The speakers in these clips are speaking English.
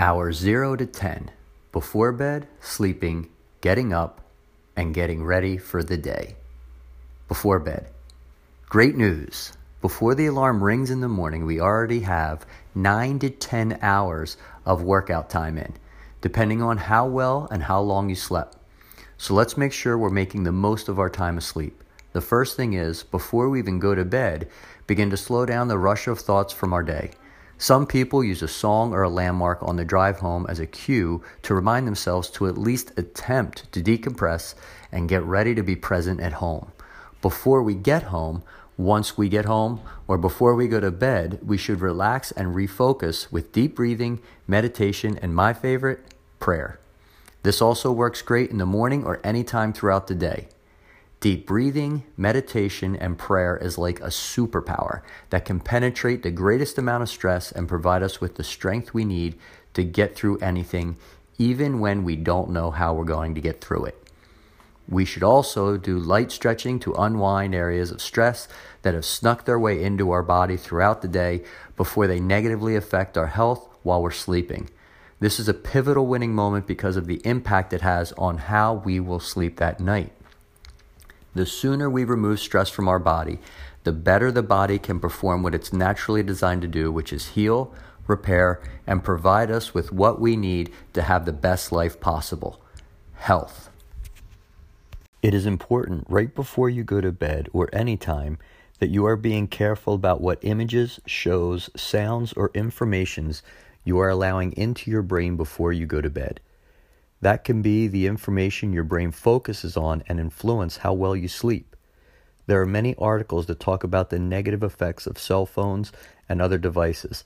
Hours 0 to 10 before bed, sleeping, getting up, and getting ready for the day. Before bed. Great news. Before the alarm rings in the morning, we already have 9 to 10 hours of workout time in, depending on how well and how long you slept. So let's make sure we're making the most of our time asleep. The first thing is, before we even go to bed, begin to slow down the rush of thoughts from our day. Some people use a song or a landmark on the drive home as a cue to remind themselves to at least attempt to decompress and get ready to be present at home. Before we get home, once we get home, or before we go to bed, we should relax and refocus with deep breathing, meditation, and my favorite, prayer. This also works great in the morning or any time throughout the day. Deep breathing, meditation, and prayer is like a superpower that can penetrate the greatest amount of stress and provide us with the strength we need to get through anything, even when we don't know how we're going to get through it. We should also do light stretching to unwind areas of stress that have snuck their way into our body throughout the day before they negatively affect our health while we're sleeping. This is a pivotal winning moment because of the impact it has on how we will sleep that night. The sooner we remove stress from our body, the better the body can perform what it's naturally designed to do, which is heal, repair, and provide us with what we need to have the best life possible health. It is important right before you go to bed or any time that you are being careful about what images, shows, sounds, or informations you are allowing into your brain before you go to bed. That can be the information your brain focuses on and influence how well you sleep. There are many articles that talk about the negative effects of cell phones and other devices.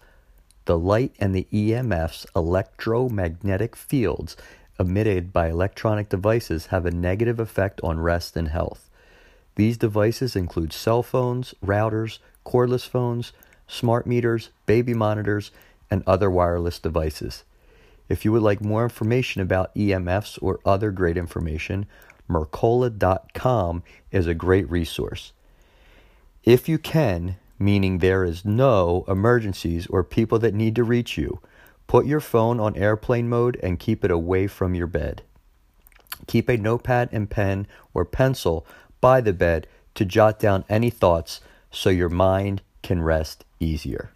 The light and the EMFs, electromagnetic fields, emitted by electronic devices have a negative effect on rest and health. These devices include cell phones, routers, cordless phones, smart meters, baby monitors, and other wireless devices. If you would like more information about EMFs or other great information, Mercola.com is a great resource. If you can, meaning there is no emergencies or people that need to reach you, put your phone on airplane mode and keep it away from your bed. Keep a notepad and pen or pencil by the bed to jot down any thoughts so your mind can rest easier.